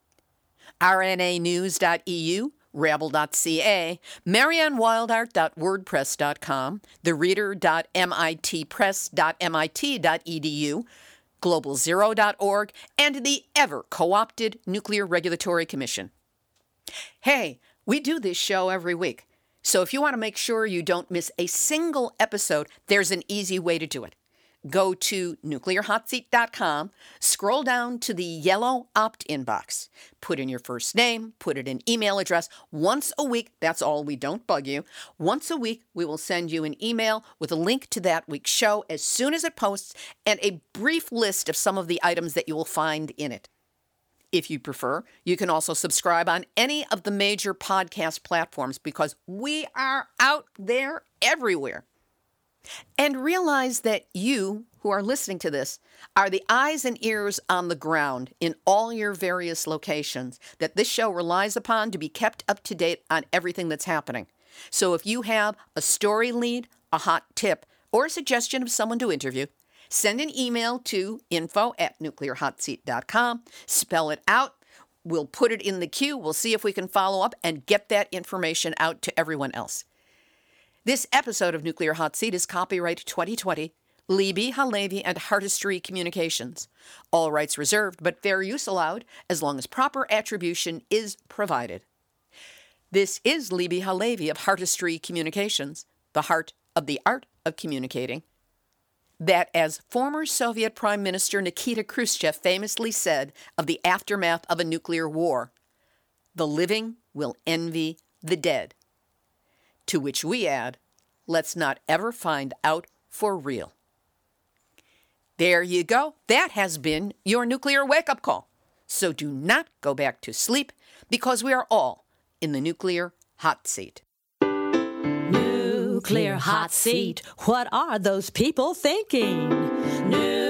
Speaker 1: RNAnews.eu, rabble.ca, mariannewildart.wordpress.com, thereader.mitpress.mit.edu, globalzero.org, and the ever co opted Nuclear Regulatory Commission. Hey, we do this show every week, so if you want to make sure you don't miss a single episode, there's an easy way to do it go to nuclearhotseat.com, scroll down to the yellow opt in box, put in your first name, put in an email address. Once a week, that's all, we don't bug you. Once a week, we will send you an email with a link to that week's show as soon as it posts and a brief list of some of the items that you will find in it. If you prefer, you can also subscribe on any of the major podcast platforms because we are out there everywhere. And realize that you, who are listening to this, are the eyes and ears on the ground in all your various locations that this show relies upon to be kept up to date on everything that's happening. So if you have a story lead, a hot tip, or a suggestion of someone to interview, send an email to info at nuclearhotseat.com, spell it out. We'll put it in the queue. We'll see if we can follow up and get that information out to everyone else. This episode of Nuclear Hot Seat is copyright 2020, Libbe, HaLevy, and Heartistry Communications. All rights reserved, but fair use allowed as long as proper attribution is provided. This is Libbe HaLevy of Heartistry Communications, the heart of the art of communicating. That, as former Soviet Prime Minister Nikita Khrushchev famously said of the aftermath of a nuclear war, the living will envy the dead. To which we add, let's not ever find out for real. There you go. That has been your nuclear wake up call. So do not go back to sleep because we are all in the nuclear hot seat.
Speaker 3: Nuclear hot seat. What are those people thinking?